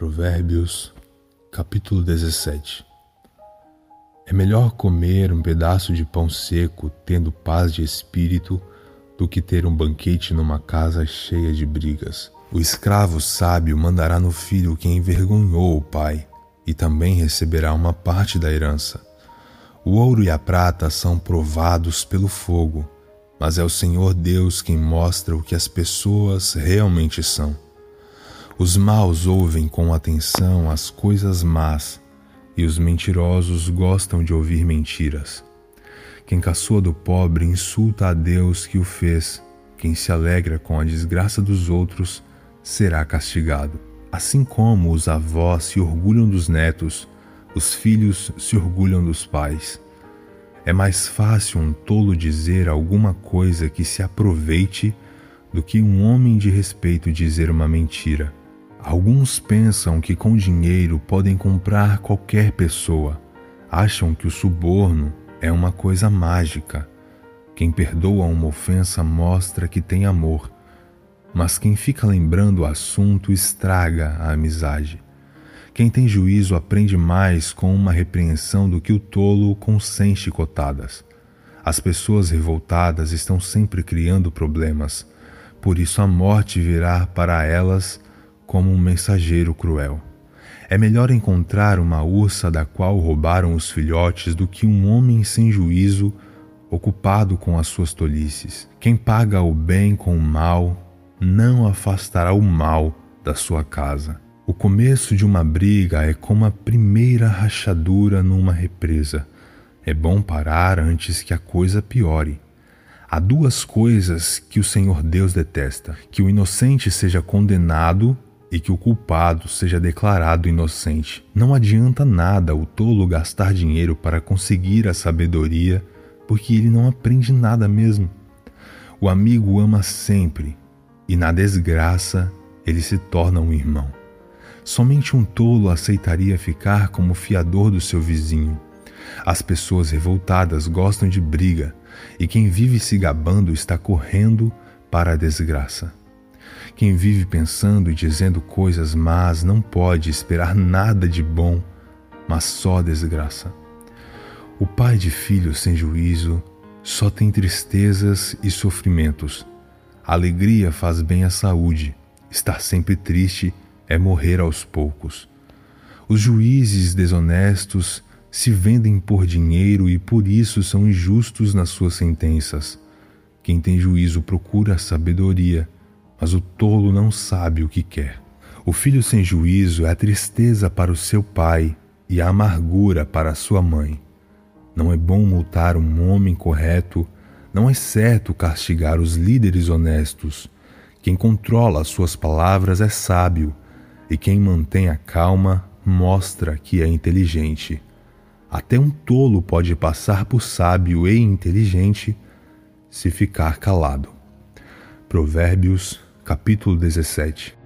Provérbios, capítulo 17 É melhor comer um pedaço de pão seco tendo paz de espírito do que ter um banquete numa casa cheia de brigas. O escravo sábio mandará no filho quem envergonhou o pai, e também receberá uma parte da herança. O ouro e a prata são provados pelo fogo, mas é o Senhor Deus quem mostra o que as pessoas realmente são. Os maus ouvem com atenção as coisas más, e os mentirosos gostam de ouvir mentiras. Quem caçoa do pobre insulta a Deus que o fez, quem se alegra com a desgraça dos outros será castigado. Assim como os avós se orgulham dos netos, os filhos se orgulham dos pais. É mais fácil um tolo dizer alguma coisa que se aproveite do que um homem de respeito dizer uma mentira. Alguns pensam que com dinheiro podem comprar qualquer pessoa. Acham que o suborno é uma coisa mágica. Quem perdoa uma ofensa mostra que tem amor, mas quem fica lembrando o assunto estraga a amizade. Quem tem juízo aprende mais com uma repreensão do que o tolo com cem chicotadas. As pessoas revoltadas estão sempre criando problemas, por isso a morte virá para elas como um mensageiro cruel. É melhor encontrar uma ursa da qual roubaram os filhotes do que um homem sem juízo ocupado com as suas tolices. Quem paga o bem com o mal não afastará o mal da sua casa. O começo de uma briga é como a primeira rachadura numa represa. É bom parar antes que a coisa piore. Há duas coisas que o Senhor Deus detesta: que o inocente seja condenado e que o culpado seja declarado inocente. Não adianta nada o tolo gastar dinheiro para conseguir a sabedoria, porque ele não aprende nada mesmo. O amigo ama sempre, e na desgraça ele se torna um irmão. Somente um tolo aceitaria ficar como fiador do seu vizinho. As pessoas revoltadas gostam de briga, e quem vive se gabando está correndo para a desgraça. Quem vive pensando e dizendo coisas más não pode esperar nada de bom, mas só desgraça. O pai de filhos sem juízo só tem tristezas e sofrimentos. A alegria faz bem à saúde, estar sempre triste é morrer aos poucos. Os juízes desonestos se vendem por dinheiro e por isso são injustos nas suas sentenças. Quem tem juízo procura a sabedoria mas o tolo não sabe o que quer. O filho sem juízo é a tristeza para o seu pai e a amargura para a sua mãe. Não é bom multar um homem correto, não é certo castigar os líderes honestos. Quem controla as suas palavras é sábio, e quem mantém a calma mostra que é inteligente. Até um tolo pode passar por sábio e inteligente se ficar calado. Provérbios capítulo 17